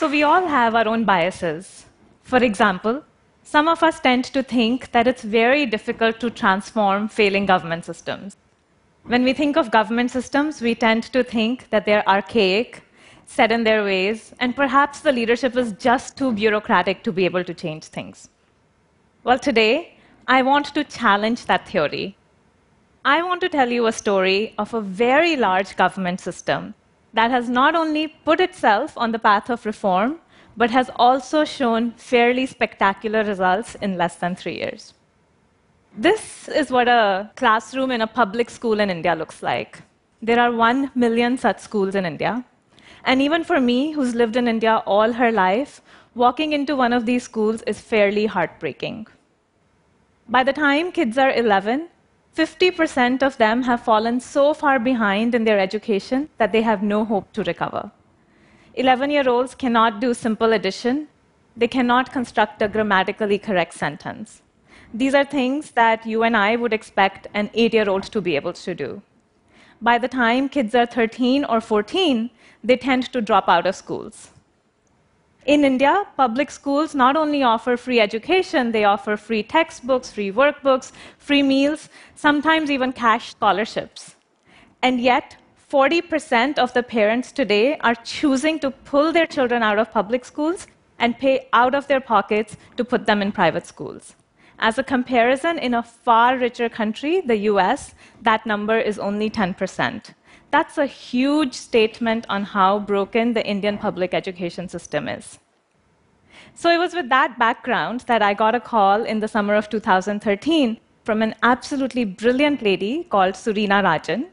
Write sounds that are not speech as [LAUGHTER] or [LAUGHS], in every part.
So we all have our own biases. For example, some of us tend to think that it's very difficult to transform failing government systems. When we think of government systems, we tend to think that they're archaic, set in their ways, and perhaps the leadership is just too bureaucratic to be able to change things. Well, today, I want to challenge that theory. I want to tell you a story of a very large government system that has not only put itself on the path of reform, but has also shown fairly spectacular results in less than three years. This is what a classroom in a public school in India looks like. There are one million such schools in India. And even for me, who's lived in India all her life, walking into one of these schools is fairly heartbreaking. By the time kids are 11, 50% of them have fallen so far behind in their education that they have no hope to recover. 11 year olds cannot do simple addition, they cannot construct a grammatically correct sentence. These are things that you and I would expect an eight year old to be able to do. By the time kids are 13 or 14, they tend to drop out of schools. In India, public schools not only offer free education, they offer free textbooks, free workbooks, free meals, sometimes even cash scholarships. And yet, 40% of the parents today are choosing to pull their children out of public schools and pay out of their pockets to put them in private schools. As a comparison, in a far richer country, the US, that number is only 10%. That's a huge statement on how broken the Indian public education system is. So it was with that background that I got a call in the summer of 2013 from an absolutely brilliant lady called Surina Rajan.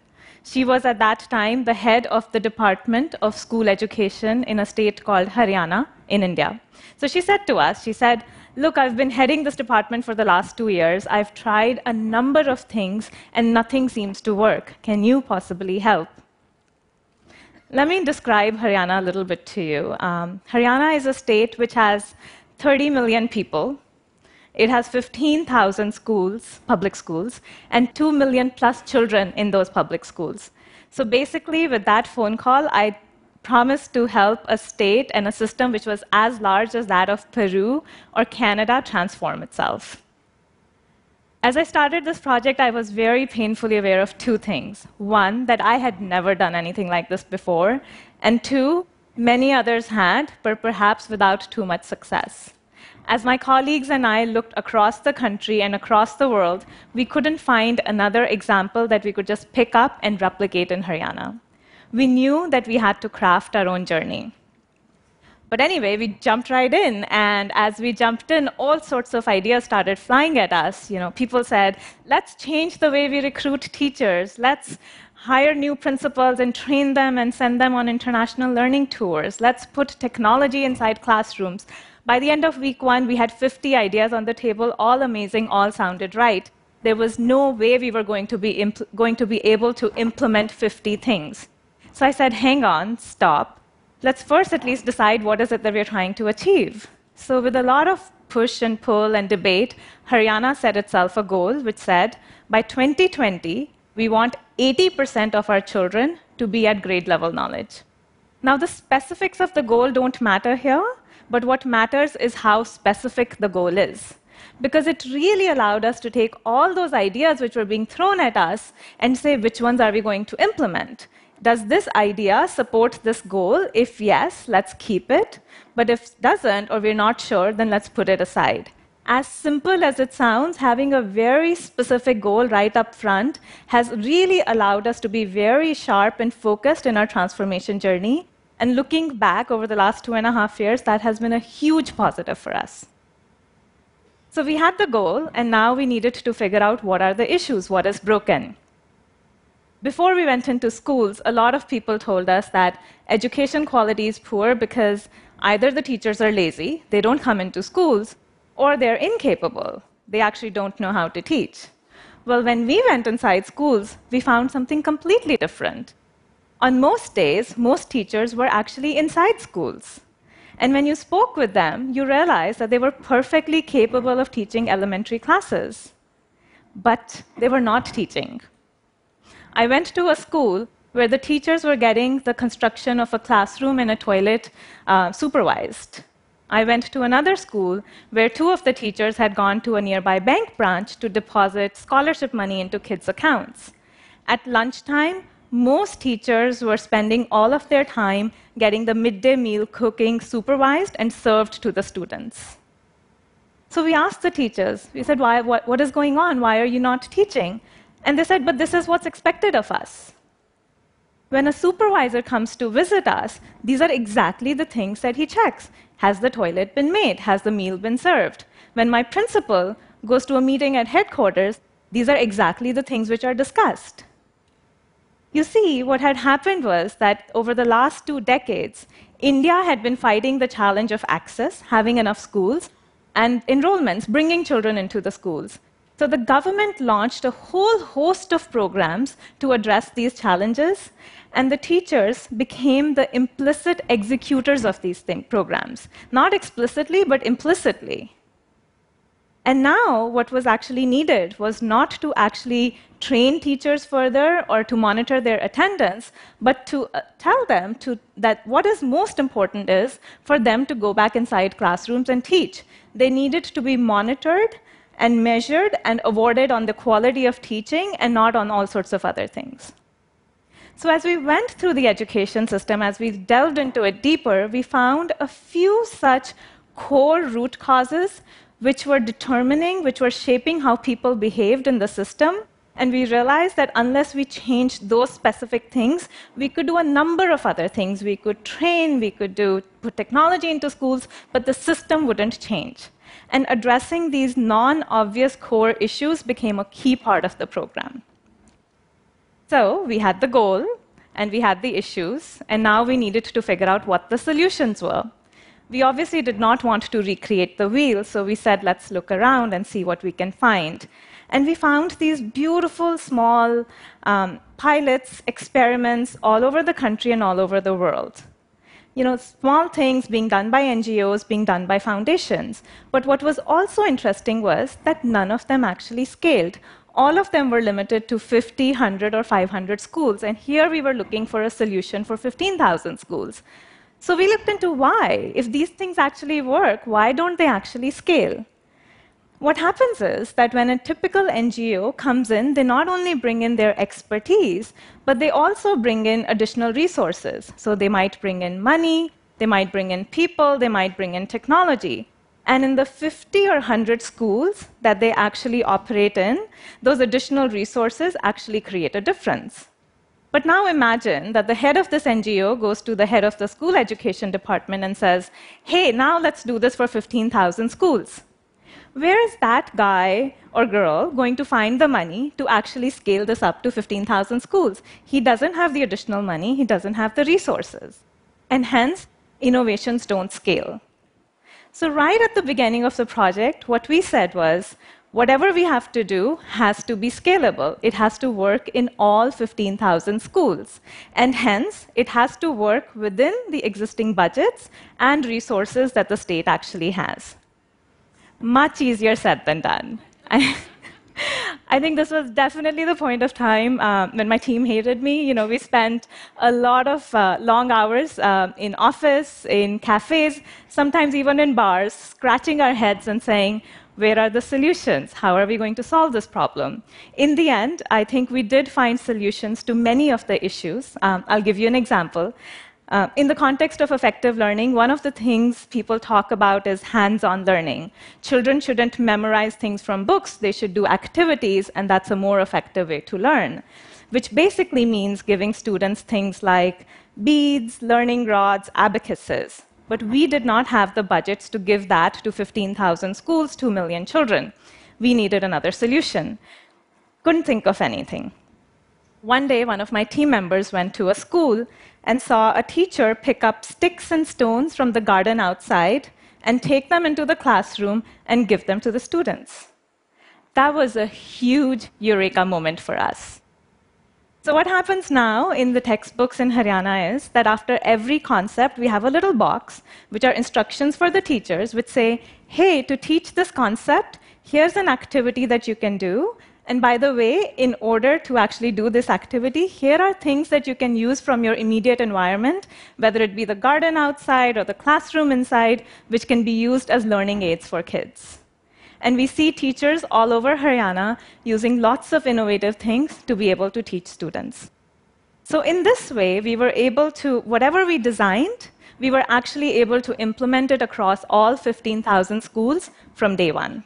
She was at that time the head of the Department of School Education in a state called Haryana in India. So she said to us, she said, Look, I've been heading this department for the last two years. I've tried a number of things, and nothing seems to work. Can you possibly help? Let me describe Haryana a little bit to you. Um, Haryana is a state which has 30 million people. It has 15,000 schools, public schools, and 2 million plus children in those public schools. So basically, with that phone call, I promised to help a state and a system which was as large as that of Peru or Canada transform itself. As I started this project, I was very painfully aware of two things. One, that I had never done anything like this before, and two, many others had, but perhaps without too much success. As my colleagues and I looked across the country and across the world, we couldn't find another example that we could just pick up and replicate in Haryana we knew that we had to craft our own journey. But anyway, we jumped right in, and as we jumped in, all sorts of ideas started flying at us. You know, people said, "Let's change the way we recruit teachers. Let's hire new principals and train them and send them on international learning tours. Let's put technology inside classrooms." By the end of week one, we had 50 ideas on the table, all amazing, all sounded right. There was no way we were going to be, going to be able to implement 50 things. So I said, hang on, stop. Let's first at least decide what is it that we're trying to achieve. So, with a lot of push and pull and debate, Haryana set itself a goal which said by 2020, we want 80% of our children to be at grade level knowledge. Now, the specifics of the goal don't matter here, but what matters is how specific the goal is. Because it really allowed us to take all those ideas which were being thrown at us and say, which ones are we going to implement? Does this idea support this goal? If yes, let's keep it. But if doesn't, or we're not sure, then let's put it aside. As simple as it sounds, having a very specific goal right up front has really allowed us to be very sharp and focused in our transformation journey. And looking back over the last two and a half years, that has been a huge positive for us. So we had the goal, and now we needed to figure out what are the issues, what is broken. Before we went into schools, a lot of people told us that education quality is poor because either the teachers are lazy, they don't come into schools, or they're incapable. They actually don't know how to teach. Well, when we went inside schools, we found something completely different. On most days, most teachers were actually inside schools. And when you spoke with them, you realized that they were perfectly capable of teaching elementary classes. But they were not teaching. I went to a school where the teachers were getting the construction of a classroom and a toilet uh, supervised. I went to another school where two of the teachers had gone to a nearby bank branch to deposit scholarship money into kids' accounts. At lunchtime, most teachers were spending all of their time getting the midday meal cooking supervised and served to the students. So we asked the teachers, we said, Why, what, what is going on? Why are you not teaching? And they said, But this is what's expected of us. When a supervisor comes to visit us, these are exactly the things that he checks. Has the toilet been made? Has the meal been served? When my principal goes to a meeting at headquarters, these are exactly the things which are discussed. You see, what had happened was that over the last two decades, India had been fighting the challenge of access, having enough schools, and enrollments, bringing children into the schools. So the government launched a whole host of programs to address these challenges, and the teachers became the implicit executors of these programs. Not explicitly, but implicitly. And now, what was actually needed was not to actually train teachers further or to monitor their attendance, but to uh, tell them to, that what is most important is for them to go back inside classrooms and teach. They needed to be monitored and measured and awarded on the quality of teaching and not on all sorts of other things. So, as we went through the education system, as we delved into it deeper, we found a few such core root causes which were determining, which were shaping how people behaved in the system. And we realized that unless we changed those specific things, we could do a number of other things. We could train, we could do, put technology into schools, but the system wouldn't change and addressing these non obvious core issues became a key part of the program. So we had the goal and we had the issues, and now we needed to figure out what the solutions were. We obviously did not want to recreate the wheel, so we said, let's look around and see what we can find. And we found these beautiful small um, pilots, experiments all over the country and all over the world you know, small things being done by NGOs, being done by foundations. But what was also interesting was that none of them actually scaled. All of them were limited to 50, 100, or 500 schools. And here we were looking for a solution for 15,000 schools. So we looked into why. If these things actually work, why don't they actually scale? What happens is that when a typical NGO comes in, they not only bring in their expertise, but they also bring in additional resources. So they might bring in money, they might bring in people, they might bring in technology. And in the 50 or 100 schools that they actually operate in, those additional resources actually create a difference. But now imagine that the head of this NGO goes to the head of the school education department and says, hey, now let's do this for 15,000 schools where is that guy or girl going to find the money to actually scale this up to 15,000 schools? He doesn't have the additional money, he doesn't have the resources. And hence, innovations don't scale. So, right at the beginning of the project, what we said was whatever we have to do has to be scalable. It has to work in all 15,000 schools. And hence, it has to work within the existing budgets and resources that the state actually has much easier said than done. [LAUGHS] I think this was definitely the point of time uh, when my team hated me. You know, we spent a lot of uh, long hours uh, in office, in cafes, sometimes even in bars, scratching our heads and saying, where are the solutions? How are we going to solve this problem? In the end, I think we did find solutions to many of the issues. Um, I'll give you an example. Uh, in the context of effective learning, one of the things people talk about is hands on learning. Children shouldn't memorize things from books, they should do activities, and that's a more effective way to learn, which basically means giving students things like beads, learning rods, abacuses. But we did not have the budgets to give that to 15,000 schools, 2 million children. We needed another solution. Couldn't think of anything. One day, one of my team members went to a school and saw a teacher pick up sticks and stones from the garden outside and take them into the classroom and give them to the students. That was a huge eureka moment for us. So, what happens now in the textbooks in Haryana is that after every concept, we have a little box, which are instructions for the teachers, which say, hey, to teach this concept, here's an activity that you can do, And by the way, in order to actually do this activity, here are things that you can use from your immediate environment, whether it be the garden outside or the classroom inside, which can be used as learning aids for kids. And we see teachers all over Haryana using lots of innovative things to be able to teach students. So, in this way, we were able to, whatever we designed, we were actually able to implement it across all 15,000 schools from day one.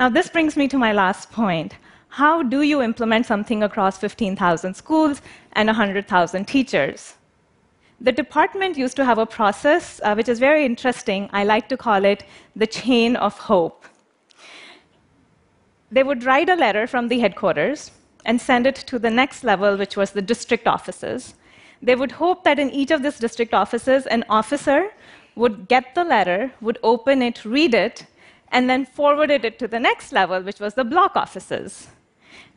Now, this brings me to my last point. How do you implement something across 15,000 schools and 100,000 teachers? The department used to have a process uh, which is very interesting. I like to call it the chain of hope. They would write a letter from the headquarters and send it to the next level, which was the district offices. They would hope that in each of these district offices, an officer would get the letter, would open it, read it, and then forwarded it to the next level, which was the block offices.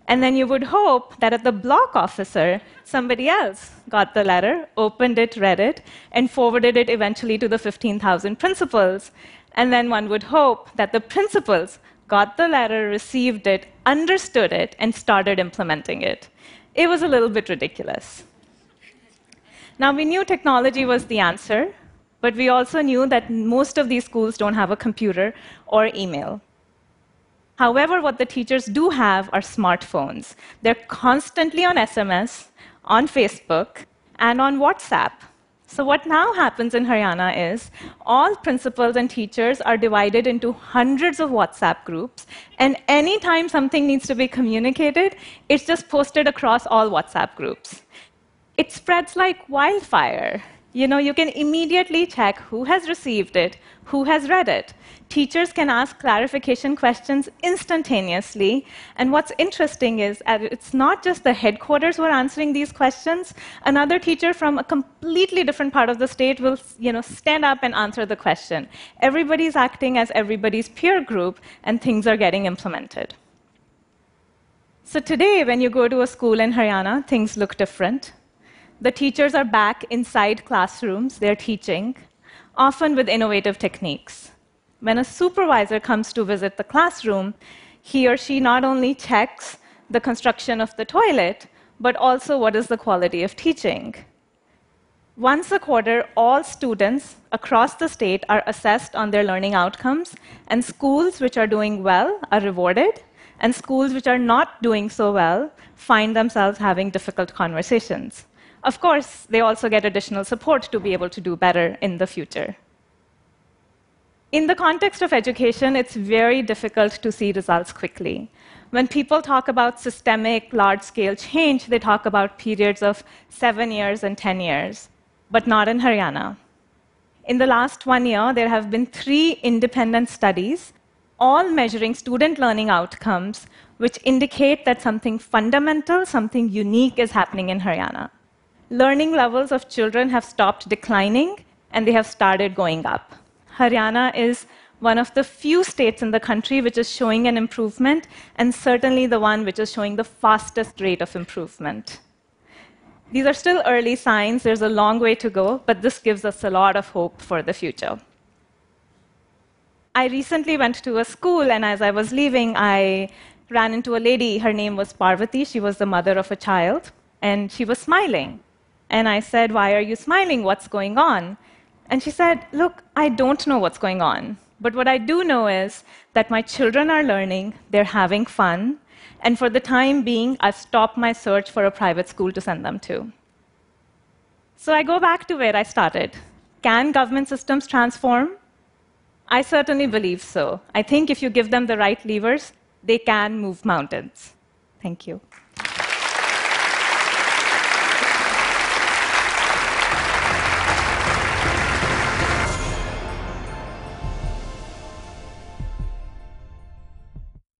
And then you would hope that at the block officer, somebody else got the letter, opened it, read it, and forwarded it eventually to the 15,000 principals. And then one would hope that the principals got the letter, received it, understood it, and started implementing it. It was a little bit ridiculous. Now, we knew technology was the answer, but we also knew that most of these schools don't have a computer or email. However, what the teachers do have are smartphones. They're constantly on SMS, on Facebook, and on WhatsApp. So, what now happens in Haryana is all principals and teachers are divided into hundreds of WhatsApp groups, and anytime something needs to be communicated, it's just posted across all WhatsApp groups. It spreads like wildfire you know, you can immediately check who has received it, who has read it. Teachers can ask clarification questions instantaneously. And what's interesting is it's not just the headquarters who are answering these questions. Another teacher from a completely different part of the state will, you know, stand up and answer the question. Everybody's acting as everybody's peer group, and things are getting implemented. So today, when you go to a school in Haryana, things look different. The teachers are back inside classrooms, they're teaching, often with innovative techniques. When a supervisor comes to visit the classroom, he or she not only checks the construction of the toilet, but also what is the quality of teaching. Once a quarter, all students across the state are assessed on their learning outcomes, and schools which are doing well are rewarded, and schools which are not doing so well find themselves having difficult conversations. Of course, they also get additional support to be able to do better in the future. In the context of education, it's very difficult to see results quickly. When people talk about systemic, large scale change, they talk about periods of seven years and 10 years, but not in Haryana. In the last one year, there have been three independent studies, all measuring student learning outcomes, which indicate that something fundamental, something unique is happening in Haryana learning levels of children have stopped declining and they have started going up. Haryana is one of the few states in the country which is showing an improvement, and certainly the one which is showing the fastest rate of improvement. These are still early signs, there's a long way to go, but this gives us a lot of hope for the future. I recently went to a school, and as I was leaving, I ran into a lady. Her name was Parvati. She was the mother of a child, and she was smiling. And I said, Why are you smiling? What's going on? And she said, Look, I don't know what's going on. But what I do know is that my children are learning, they're having fun, and for the time being, I've stopped my search for a private school to send them to. So I go back to where I started. Can government systems transform? I certainly believe so. I think if you give them the right levers, they can move mountains. Thank you.